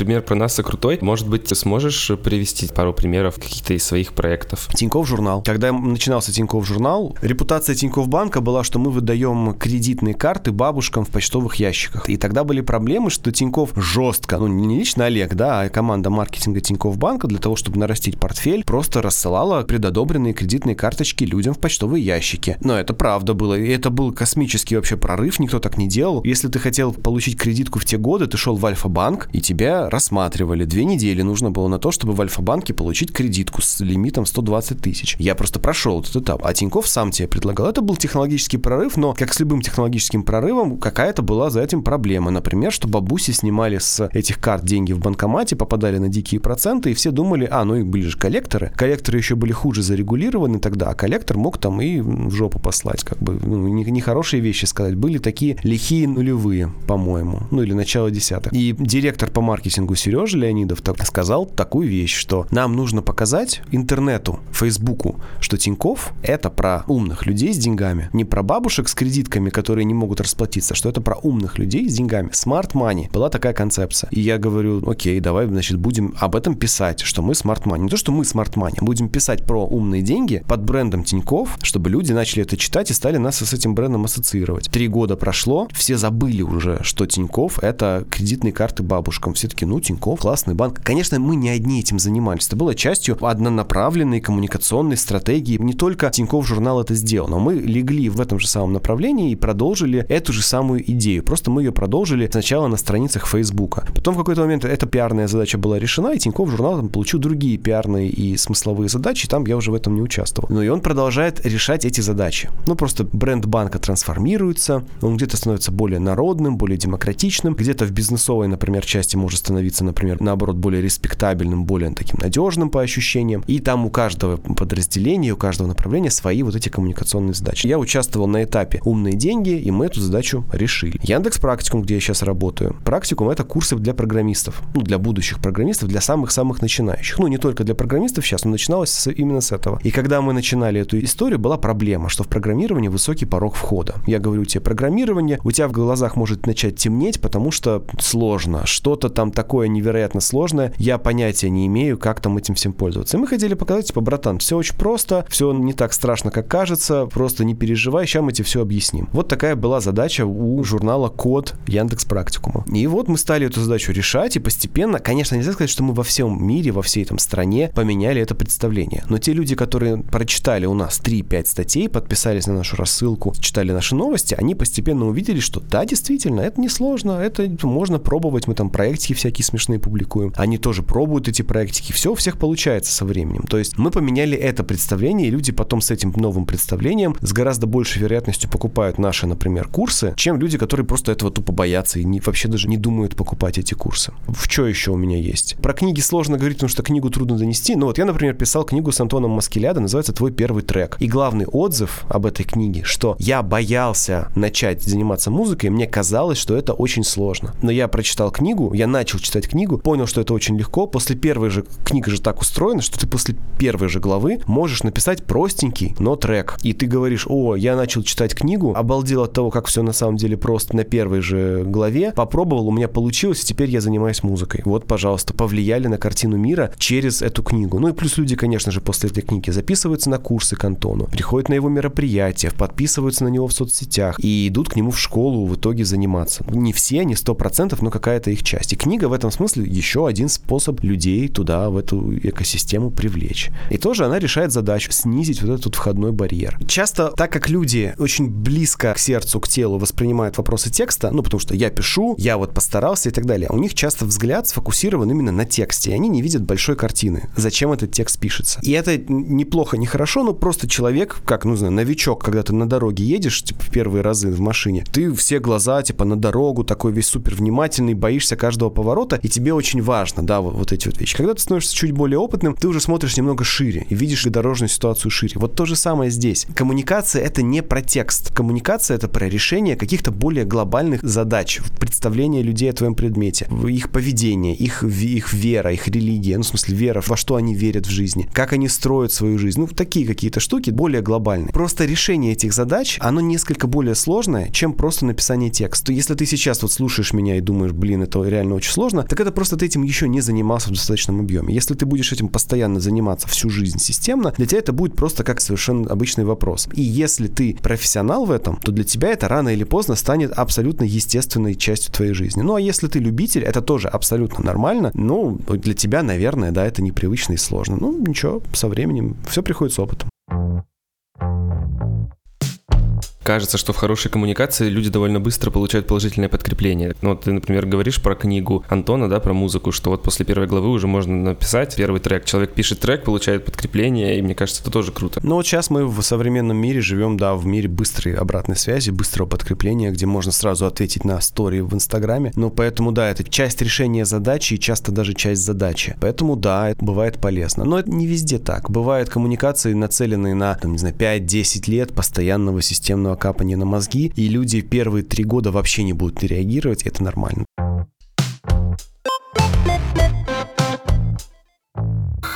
[SPEAKER 2] пример про НАСА крутой. Может быть, ты сможешь привести пару примеров каких-то из своих проектов?
[SPEAKER 1] Тиньков журнал. Когда начинался Тиньков журнал, репутация Тиньков банка была, что мы выдаем кредитные карты бабушкам в почтовых ящиках. И тогда были проблемы, что Тиньков жестко, ну не лично Олег, да, а команда маркетинга Тиньков банка для того, чтобы нарастить портфель, просто рассылала предодобренные кредитные карточки людям в почтовые ящики. Но это правда было. И это был космический вообще прорыв, никто так не делал. Если ты хотел получить кредитку в те годы, ты шел в Альфа-банк, и тебя рассматривали. Две недели нужно было на то, чтобы в Альфа-банке получить кредитку с лимитом 120 тысяч. Я просто прошел этот этап. А Тиньков сам тебе предлагал. Это был технологический прорыв, но, как с любым технологическим прорывом, какая-то была за этим проблема. Например, что бабуси снимали с этих карт деньги в банкомате, попадали на дикие проценты, и все думали, а, ну и были же коллекторы. Коллекторы еще были хуже зарегулированы тогда, а коллектор мог там и в жопу послать, как бы, ну, нехорошие вещи сказать. Были такие лихие нулевые, по-моему, ну или начало десятых. И директор по маркетингу маркетингу Сережа Леонидов так, сказал такую вещь, что нам нужно показать интернету, Фейсбуку, что Тиньков — это про умных людей с деньгами. Не про бабушек с кредитками, которые не могут расплатиться, что это про умных людей с деньгами. Smart money. Была такая концепция. И я говорю, окей, давай, значит, будем об этом писать, что мы smart money. Не то, что мы smart money, а будем писать про умные деньги под брендом Тиньков, чтобы люди начали это читать и стали нас с этим брендом ассоциировать. Три года прошло, все забыли уже, что Тиньков — это кредитные карты бабушкам. Все таки ну, Тиньков, классный банк. Конечно, мы не одни этим занимались. Это было частью однонаправленной коммуникационной стратегии. Не только Тиньков журнал это сделал, но мы легли в этом же самом направлении и продолжили эту же самую идею. Просто мы ее продолжили сначала на страницах Фейсбука. Потом в какой-то момент эта пиарная задача была решена, и Тиньков журнал там получил другие пиарные и смысловые задачи, там я уже в этом не участвовал. Но и он продолжает решать эти задачи. Ну, просто бренд банка трансформируется, он где-то становится более народным, более демократичным, где-то в бизнесовой, например, части может становиться, например, наоборот, более респектабельным, более таким надежным по ощущениям. И там у каждого подразделения, у каждого направления свои вот эти коммуникационные задачи. Я участвовал на этапе «Умные деньги», и мы эту задачу решили. Яндекс Практикум, где я сейчас работаю. Практикум — это курсы для программистов, ну, для будущих программистов, для самых-самых начинающих. Ну, не только для программистов сейчас, но начиналось с, именно с этого. И когда мы начинали эту историю, была проблема, что в программировании высокий порог входа. Я говорю тебе, программирование, у тебя в глазах может начать темнеть, потому что сложно. Что-то там такое невероятно сложное, я понятия не имею, как там этим всем пользоваться. И мы хотели показать, типа, братан, все очень просто, все не так страшно, как кажется, просто не переживай, сейчас мы тебе все объясним. Вот такая была задача у журнала Код Яндекс Практикума. И вот мы стали эту задачу решать, и постепенно, конечно, нельзя сказать, что мы во всем мире, во всей этом стране поменяли это представление. Но те люди, которые прочитали у нас 3-5 статей, подписались на нашу рассылку, читали наши новости, они постепенно увидели, что да, действительно, это несложно, это можно пробовать, мы там проектики всякие смешные публикуем. Они тоже пробуют эти проектики, все у всех получается со временем. То есть мы поменяли это представление, и люди потом с этим новым представлением с гораздо большей вероятностью покупают наши, например, курсы, чем люди, которые просто этого тупо боятся и не, вообще даже не думают покупать эти курсы. В что еще у меня есть? Про книги сложно говорить, потому что книгу трудно донести. Но вот я, например, писал книгу с Антоном Маскелядо, называется «Твой первый трек». И главный отзыв об этой книге, что я боялся начать заниматься музыкой, мне казалось, что это очень сложно. Но я прочитал книгу, я начал читать книгу, понял, что это очень легко. После первой же книга же так устроена, что ты после первой же главы можешь написать простенький, но трек. И ты говоришь, о, я начал читать книгу, обалдел от того, как все на самом деле просто на первой же главе, попробовал, у меня получилось, и теперь я занимаюсь музыкой. Вот, пожалуйста, повлияли на картину мира через эту книгу. Ну и плюс люди, конечно же, после этой книги записываются на курсы к Антону, приходят на его мероприятия, подписываются на него в соцсетях и идут к нему в школу в итоге заниматься. Не все, не сто процентов, но какая-то их часть. И книга в этом смысле еще один способ людей туда, в эту экосистему привлечь. И тоже она решает задачу снизить вот этот входной барьер. Часто, так как люди очень близко к сердцу, к телу воспринимают вопросы текста, ну, потому что я пишу, я вот постарался и так далее, у них часто взгляд сфокусирован именно на тексте, и они не видят большой картины, зачем этот текст пишется. И это неплохо, не хорошо, но просто человек, как, ну, знаю, новичок, когда ты на дороге едешь, типа, первые разы в машине, ты все глаза, типа, на дорогу, такой весь супер внимательный, боишься каждого поворота, и тебе очень важно, да, вот, вот эти вот вещи. Когда ты становишься чуть более опытным, ты уже смотришь немного шире и видишь дорожную ситуацию шире. Вот то же самое здесь. Коммуникация — это не про текст. Коммуникация — это про решение каких-то более глобальных задач, представление людей о твоем предмете, их поведение, их, их вера, их религия, ну, в смысле, вера, во что они верят в жизни, как они строят свою жизнь. Ну, такие какие-то штуки более глобальные. Просто решение этих задач, оно несколько более сложное, чем просто написание текста. Если ты сейчас вот слушаешь меня и думаешь, блин, это реально очень сложно, так это просто ты этим еще не занимался в достаточном объеме. Если ты будешь этим постоянно заниматься всю жизнь системно, для тебя это будет просто как совершенно обычный вопрос. И если ты профессионал в этом, то для тебя это рано или поздно станет абсолютно естественной частью твоей жизни. Ну а если ты любитель, это тоже абсолютно нормально. Ну, для тебя, наверное, да, это непривычно и сложно. Ну, ничего, со временем все приходит с опытом.
[SPEAKER 2] Кажется, что в хорошей коммуникации люди довольно быстро получают положительное подкрепление. Ну, вот ты, например, говоришь про книгу Антона, да, про музыку, что вот после первой главы уже можно написать первый трек. Человек пишет трек, получает подкрепление, и мне кажется, это тоже круто.
[SPEAKER 1] Ну, вот сейчас мы в современном мире живем, да, в мире быстрой обратной связи, быстрого подкрепления, где можно сразу ответить на стори в Инстаграме. Ну, поэтому, да, это часть решения задачи и часто даже часть задачи. Поэтому, да, это бывает полезно. Но это не везде так. Бывают коммуникации, нацеленные на, там, не знаю, 5-10 лет постоянного системного капание на мозги, и люди первые три года вообще не будут реагировать, это нормально.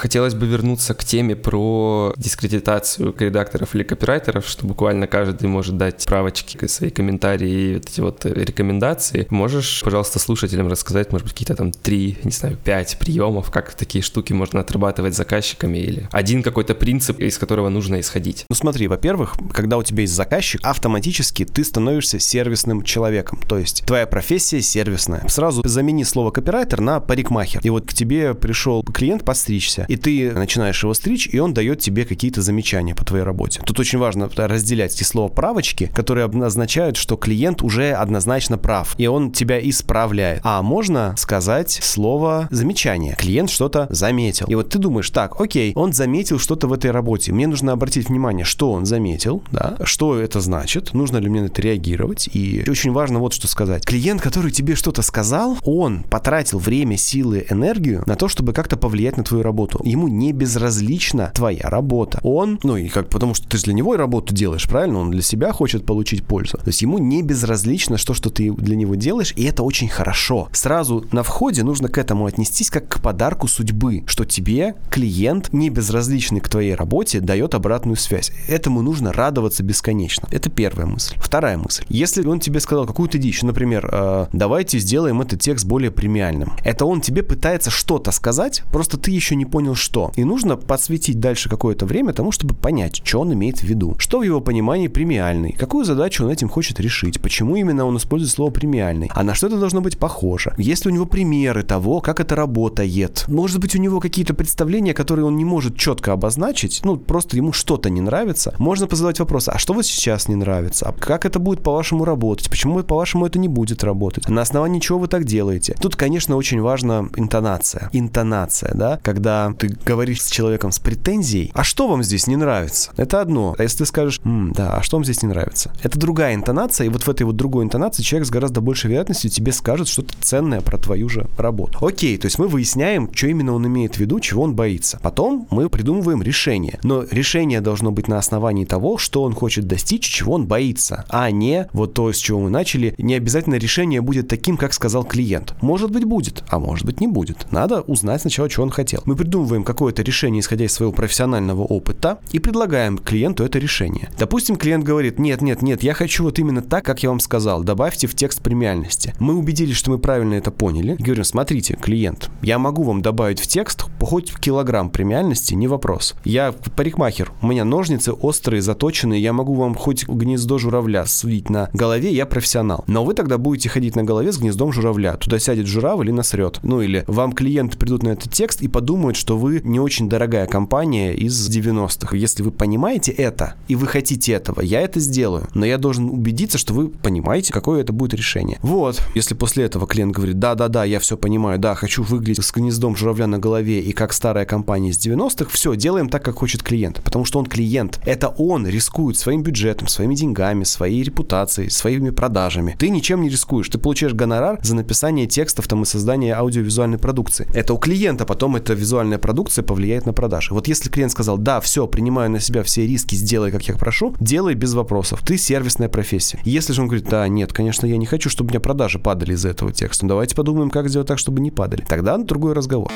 [SPEAKER 2] Хотелось бы вернуться к теме про дискредитацию редакторов или копирайтеров, что буквально каждый может дать справочки, свои комментарии и вот эти вот рекомендации. Можешь, пожалуйста, слушателям рассказать, может быть, какие-то там три, не знаю, пять приемов, как такие штуки можно отрабатывать заказчиками или один какой-то принцип, из которого нужно исходить?
[SPEAKER 1] Ну смотри, во-первых, когда у тебя есть заказчик, автоматически ты становишься сервисным человеком. То есть твоя профессия сервисная. Сразу замени слово копирайтер на парикмахер. И вот к тебе пришел клиент подстричься, и ты начинаешь его стричь, и он дает тебе какие-то замечания по твоей работе. Тут очень важно разделять эти слова правочки, которые означают, что клиент уже однозначно прав, и он тебя исправляет. А можно сказать слово замечание. Клиент что-то заметил. И вот ты думаешь, так, окей, он заметил что-то в этой работе. Мне нужно обратить внимание, что он заметил, да, что это значит, нужно ли мне на это реагировать. И очень важно вот что сказать. Клиент, который тебе что-то сказал, он потратил время, силы, энергию на то, чтобы как-то повлиять на твою работу. Ему не безразлична твоя работа. Он, ну и как, потому что ты же для него и работу делаешь, правильно? Он для себя хочет получить пользу. То есть ему не безразлично, что, что ты для него делаешь, и это очень хорошо. Сразу на входе нужно к этому отнестись как к подарку судьбы, что тебе клиент, не безразличный к твоей работе, дает обратную связь. Этому нужно радоваться бесконечно. Это первая мысль. Вторая мысль. Если он тебе сказал какую-то дичь, например, э, давайте сделаем этот текст более премиальным. Это он тебе пытается что-то сказать, просто ты еще не понял что. И нужно подсветить дальше какое-то время тому, чтобы понять, что он имеет в виду. Что в его понимании премиальный, какую задачу он этим хочет решить, почему именно он использует слово премиальный, а на что это должно быть похоже. Есть ли у него примеры того, как это работает. Может быть, у него какие-то представления, которые он не может четко обозначить, ну, просто ему что-то не нравится. Можно позадавать вопрос, а что вот сейчас не нравится? А как это будет по-вашему работать? Почему по-вашему это не будет работать? На основании чего вы так делаете? Тут, конечно, очень важна интонация. Интонация, да? Когда ты говоришь с человеком с претензией, а что вам здесь не нравится? Это одно. А если ты скажешь, М, да, а что вам здесь не нравится? Это другая интонация, и вот в этой вот другой интонации человек с гораздо большей вероятностью тебе скажет что-то ценное про твою же работу. Окей, то есть мы выясняем, что именно он имеет в виду, чего он боится. Потом мы придумываем решение. Но решение должно быть на основании того, что он хочет достичь, чего он боится, а не вот то, с чего мы начали. Не обязательно решение будет таким, как сказал клиент. Может быть будет, а может быть не будет. Надо узнать сначала, что он хотел. Мы придумываем какое-то решение, исходя из своего профессионального опыта, и предлагаем клиенту это решение. Допустим, клиент говорит, нет, нет, нет, я хочу вот именно так, как я вам сказал, добавьте в текст премиальности. Мы убедились, что мы правильно это поняли, и говорим, смотрите, клиент, я могу вам добавить в текст хоть килограмм премиальности, не вопрос. Я парикмахер, у меня ножницы острые, заточенные, я могу вам хоть гнездо журавля свить на голове, я профессионал. Но вы тогда будете ходить на голове с гнездом журавля. Туда сядет журавль или насрет. Ну или вам клиенты придут на этот текст и подумают, что вы не очень дорогая компания из 90-х. Если вы понимаете это, и вы хотите этого, я это сделаю. Но я должен убедиться, что вы понимаете, какое это будет решение. Вот. Если после этого клиент говорит, да-да-да, я все понимаю, да, хочу выглядеть с гнездом журавля на голове и как старая компания из 90-х, все, делаем так, как хочет клиент. Потому что он клиент. Это он рискует своим бюджетом, своими деньгами, своей репутацией, своими продажами. Ты ничем не рискуешь. Ты получаешь гонорар за написание текстов там и создание аудиовизуальной продукции. Это у клиента, потом эта визуальная продукция повлияет на продажи. Вот если клиент сказал, да, все, принимаю на себя все риски, сделай, как я прошу, делай без вопросов. Ты сервисная профессия. Если же он говорит, да, нет, конечно, я не хочу, чтобы у меня продажи падали из-за этого текста. Ну, давайте подумаем, как сделать так, чтобы не падали. Тогда другой разговор.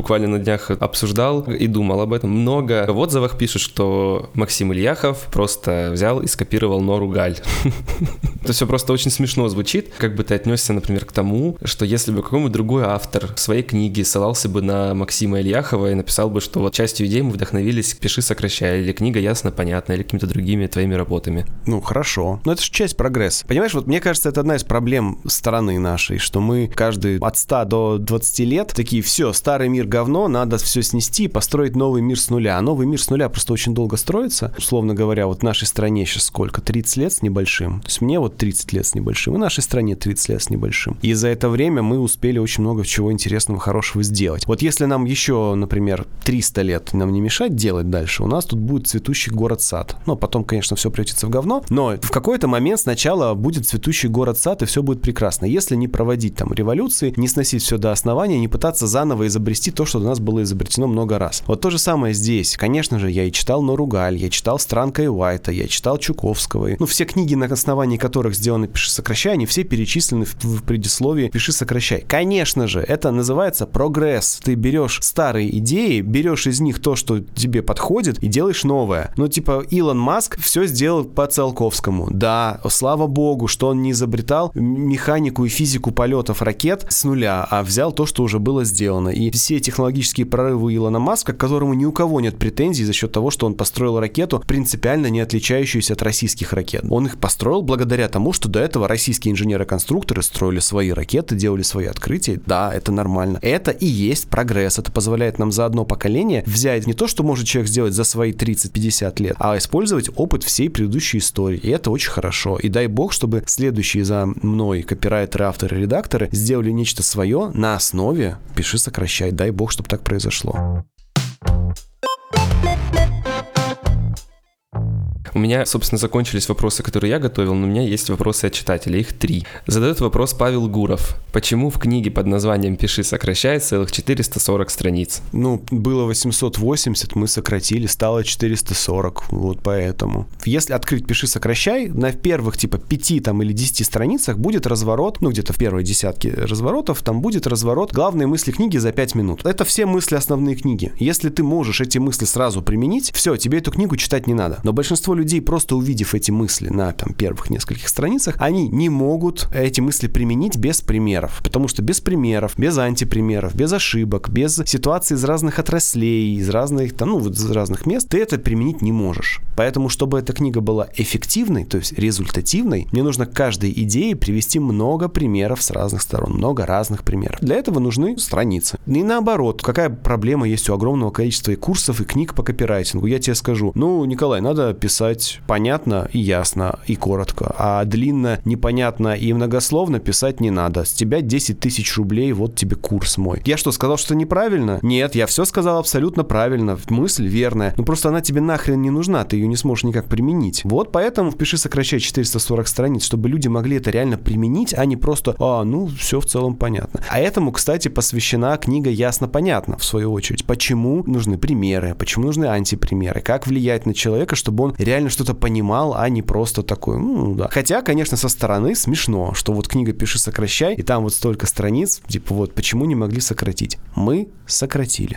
[SPEAKER 2] Буквально на днях обсуждал и думал об этом. Много в отзывах пишут, что Максим Ильяхов просто взял и скопировал Нору Галь. Это все просто очень смешно звучит. Как бы ты отнесся, например, к тому, что если бы какой-нибудь другой автор своей книги ссылался бы на Максима Ильяхова и написал бы, что вот частью идей мы вдохновились «Пиши, сокращай», или «Книга ясно, понятно», или какими-то другими твоими работами.
[SPEAKER 1] Ну, хорошо. Но это же часть прогресса. Понимаешь, вот мне кажется, это одна из проблем страны нашей, что мы каждый от 100 до 20 лет такие, все, старый мир говно, надо все снести и построить новый мир с нуля. А новый мир с нуля просто очень долго строится. Условно говоря, вот нашей стране сейчас сколько? 30 лет с небольшим. То есть мне вот 30 лет с небольшим, и нашей стране 30 лет с небольшим. И за это время мы успели очень много чего интересного, хорошего сделать. Вот если нам еще, например, 300 лет нам не мешать делать дальше, у нас тут будет цветущий город-сад. Ну, потом, конечно, все превратится в говно, но в какой-то момент сначала будет цветущий город-сад, и все будет прекрасно. Если не проводить там революции, не сносить все до основания, не пытаться заново изобрести то, что до нас было изобретено много раз. Вот то же самое здесь. Конечно же, я и читал Норугаль, я читал Странка и Уайта, я читал Чуковского. Ну, все книги, на основании которых сделаны «Пиши, сокращай», они все перечислены в, в предисловии «Пиши, сокращай». Конечно же, это называется прогресс. Ты берешь старые идеи, берешь из них то, что тебе подходит, и делаешь новое. Ну, типа, Илон Маск все сделал по Циолковскому. Да, слава богу, что он не изобретал механику и физику полетов ракет с нуля, а взял то, что уже было сделано. И все технологические прорывы Илона Маска, к которому ни у кого нет претензий за счет того, что он построил ракету, принципиально не отличающуюся от российских ракет. Он их построил благодаря тому, что до этого российские инженеры-конструкторы строили свои ракеты, делали свои открытия. Да, это нормально. Это и есть прогресс. Это позволяет нам за одно поколение взять не то, что может человек сделать за свои 30-50 лет, а использовать опыт всей предыдущей истории. И это очень хорошо. И дай бог, чтобы следующие за мной копирайтеры, авторы, редакторы сделали нечто свое на основе «Пиши, сокращай». Дай бог, чтобы так произошло.
[SPEAKER 2] У меня, собственно, закончились вопросы, которые я готовил, но у меня есть вопросы от читателей, их три. Задает вопрос Павел Гуров. Почему в книге под названием «Пиши, сокращай» целых 440 страниц?
[SPEAKER 1] Ну, было 880, мы сократили, стало 440, вот поэтому. Если открыть «Пиши, сокращай», на первых, типа, 5 там или 10 страницах будет разворот, ну, где-то в первой десятке разворотов, там будет разворот главные мысли книги за 5 минут. Это все мысли основные книги. Если ты можешь эти мысли сразу применить, все, тебе эту книгу читать не надо. Но большинство людей, просто увидев эти мысли на там, первых нескольких страницах, они не могут эти мысли применить без примеров. Потому что без примеров, без антипримеров, без ошибок, без ситуаций из разных отраслей, из разных, там, ну, вот из разных мест, ты это применить не можешь. Поэтому, чтобы эта книга была эффективной, то есть результативной, мне нужно к каждой идее привести много примеров с разных сторон, много разных примеров. Для этого нужны страницы. И наоборот, какая проблема есть у огромного количества и курсов, и книг по копирайтингу? Я тебе скажу, ну, Николай, надо писать писать понятно и ясно и коротко, а длинно, непонятно и многословно писать не надо. С тебя 10 тысяч рублей, вот тебе курс мой. Я что, сказал, что неправильно? Нет, я все сказал абсолютно правильно. Мысль верная. Ну просто она тебе нахрен не нужна, ты ее не сможешь никак применить. Вот поэтому впиши сокращай 440 страниц, чтобы люди могли это реально применить, а не просто, а, ну, все в целом понятно. А этому, кстати, посвящена книга «Ясно-понятно», в свою очередь. Почему нужны примеры, почему нужны антипримеры, как влиять на человека, чтобы он реально реально что-то понимал, а не просто такой, ну да. Хотя, конечно, со стороны смешно, что вот книга «Пиши, сокращай», и там вот столько страниц, типа вот почему не могли сократить? Мы сократили.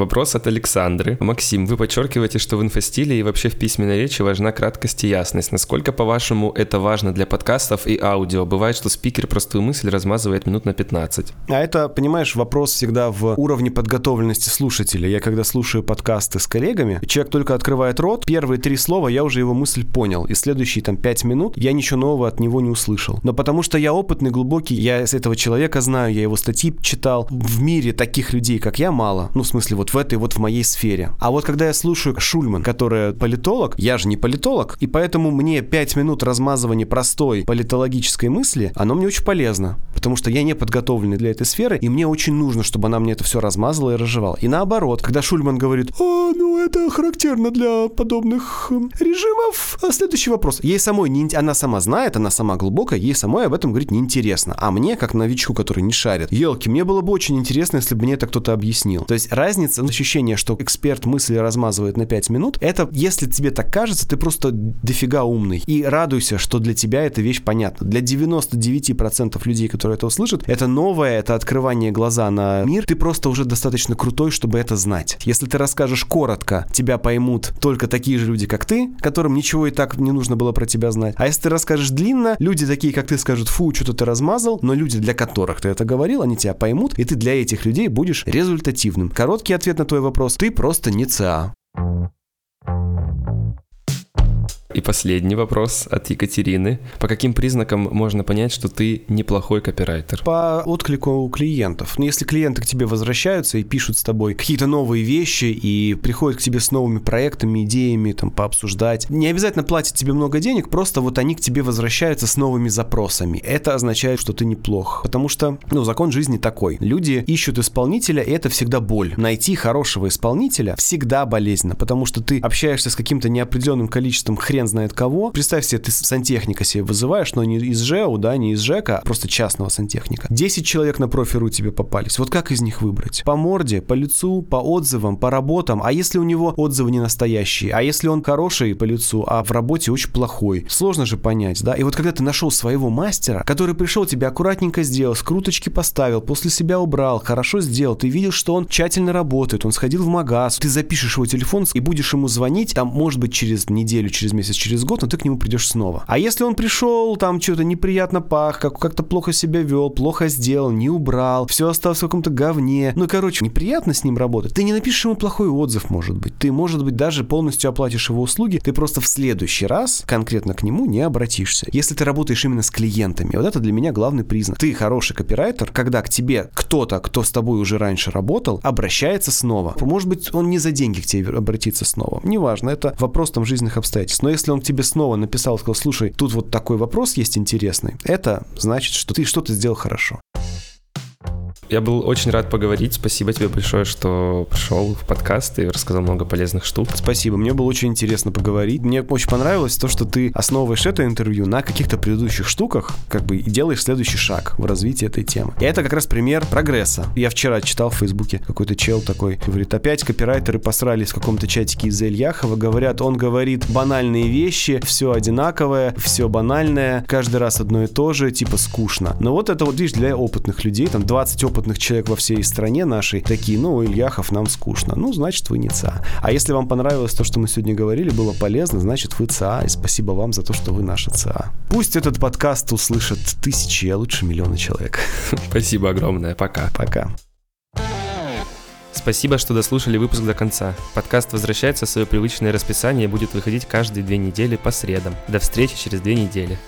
[SPEAKER 2] Вопрос от Александры. Максим, вы подчеркиваете, что в инфостиле и вообще в письменной речи важна краткость и ясность. Насколько, по-вашему, это важно для подкастов и аудио? Бывает, что спикер простую мысль размазывает минут на 15.
[SPEAKER 1] А это, понимаешь, вопрос всегда в уровне подготовленности слушателя. Я когда слушаю подкасты с коллегами, человек только открывает рот, первые три слова, я уже его мысль понял. И следующие там пять минут я ничего нового от него не услышал. Но потому что я опытный, глубокий, я с этого человека знаю, я его статьи читал. В мире таких людей, как я, мало. Ну, в смысле, вот в этой вот в моей сфере. А вот когда я слушаю Шульман, которая политолог, я же не политолог, и поэтому мне 5 минут размазывания простой политологической мысли, оно мне очень полезно, потому что я не подготовленный для этой сферы, и мне очень нужно, чтобы она мне это все размазала и разжевала. И наоборот, когда Шульман говорит, а, ну это характерно для подобных эм, режимов. А следующий вопрос. Ей самой, не, она сама знает, она сама глубокая, ей самой об этом говорить неинтересно. А мне, как новичку, который не шарит, елки, мне было бы очень интересно, если бы мне это кто-то объяснил. То есть разница разница, ощущение, что эксперт мысли размазывает на 5 минут, это, если тебе так кажется, ты просто дофига умный. И радуйся, что для тебя эта вещь понятна. Для 99% людей, которые это услышат, это новое, это открывание глаза на мир. Ты просто уже достаточно крутой, чтобы это знать. Если ты расскажешь коротко, тебя поймут только такие же люди, как ты, которым ничего и так не нужно было про тебя знать. А если ты расскажешь длинно, люди такие, как ты, скажут, фу, что-то ты размазал, но люди, для которых ты это говорил, они тебя поймут, и ты для этих людей будешь результативным. Короткий ответ на твой вопрос. Ты просто не ЦА.
[SPEAKER 2] И последний вопрос от Екатерины. По каким признакам можно понять, что ты неплохой копирайтер?
[SPEAKER 1] По отклику клиентов. Ну, если клиенты к тебе возвращаются и пишут с тобой какие-то новые вещи и приходят к тебе с новыми проектами, идеями, там, пообсуждать, не обязательно платят тебе много денег, просто вот они к тебе возвращаются с новыми запросами. Это означает, что ты неплох. Потому что, ну, закон жизни такой. Люди ищут исполнителя, и это всегда боль. Найти хорошего исполнителя всегда болезненно, потому что ты общаешься с каким-то неопределенным количеством хрен хрен знает кого. Представь себе, ты сантехника себе вызываешь, но не из ЖЭУ, да, не из ЖЭКа, а просто частного сантехника. 10 человек на профи.ру тебе попались. Вот как из них выбрать? По морде, по лицу, по отзывам, по работам. А если у него отзывы не настоящие? А если он хороший по лицу, а в работе очень плохой? Сложно же понять, да? И вот когда ты нашел своего мастера, который пришел тебя аккуратненько сделал, скруточки поставил, после себя убрал, хорошо сделал, ты видел, что он тщательно работает, он сходил в магаз, ты запишешь его телефон и будешь ему звонить, там, может быть, через неделю, через месяц, через год, но ты к нему придешь снова. А если он пришел, там что-то неприятно пах, как, как-то плохо себя вел, плохо сделал, не убрал, все осталось в каком-то говне, ну, короче, неприятно с ним работать, ты не напишешь ему плохой отзыв, может быть. Ты, может быть, даже полностью оплатишь его услуги, ты просто в следующий раз конкретно к нему не обратишься. Если ты работаешь именно с клиентами, вот это для меня главный признак. Ты хороший копирайтер, когда к тебе кто-то, кто с тобой уже раньше работал, обращается снова. Может быть, он не за деньги к тебе обратится снова. Неважно, это вопрос там жизненных обстоятельств. Но если он к тебе снова написал, сказал, слушай, тут вот такой вопрос есть интересный, это значит, что ты что-то сделал хорошо.
[SPEAKER 2] Я был очень рад поговорить. Спасибо тебе большое, что пришел в подкаст и рассказал много полезных штук.
[SPEAKER 1] Спасибо. Мне было очень интересно поговорить. Мне очень понравилось то, что ты основываешь это интервью на каких-то предыдущих штуках, как бы и делаешь следующий шаг в развитии этой темы. И это как раз пример прогресса. Я вчера читал в Фейсбуке какой-то чел такой, говорит, опять копирайтеры посрались в каком-то чатике из Ильяхова, говорят, он говорит банальные вещи, все одинаковое, все банальное, каждый раз одно и то же, типа скучно. Но вот это вот, видишь, для опытных людей, там 20 опытных опытных человек во всей стране нашей такие, ну, Ильяхов, нам скучно. Ну, значит, вы не ЦА. А если вам понравилось то, что мы сегодня говорили, было полезно, значит, вы ЦА. И спасибо вам за то, что вы наша ЦА. Пусть этот подкаст услышат тысячи, а лучше миллионы человек.
[SPEAKER 2] Спасибо огромное. Пока.
[SPEAKER 1] Пока.
[SPEAKER 2] Спасибо, что дослушали выпуск до конца. Подкаст возвращается в свое привычное расписание и будет выходить каждые две недели по средам. До встречи через две недели.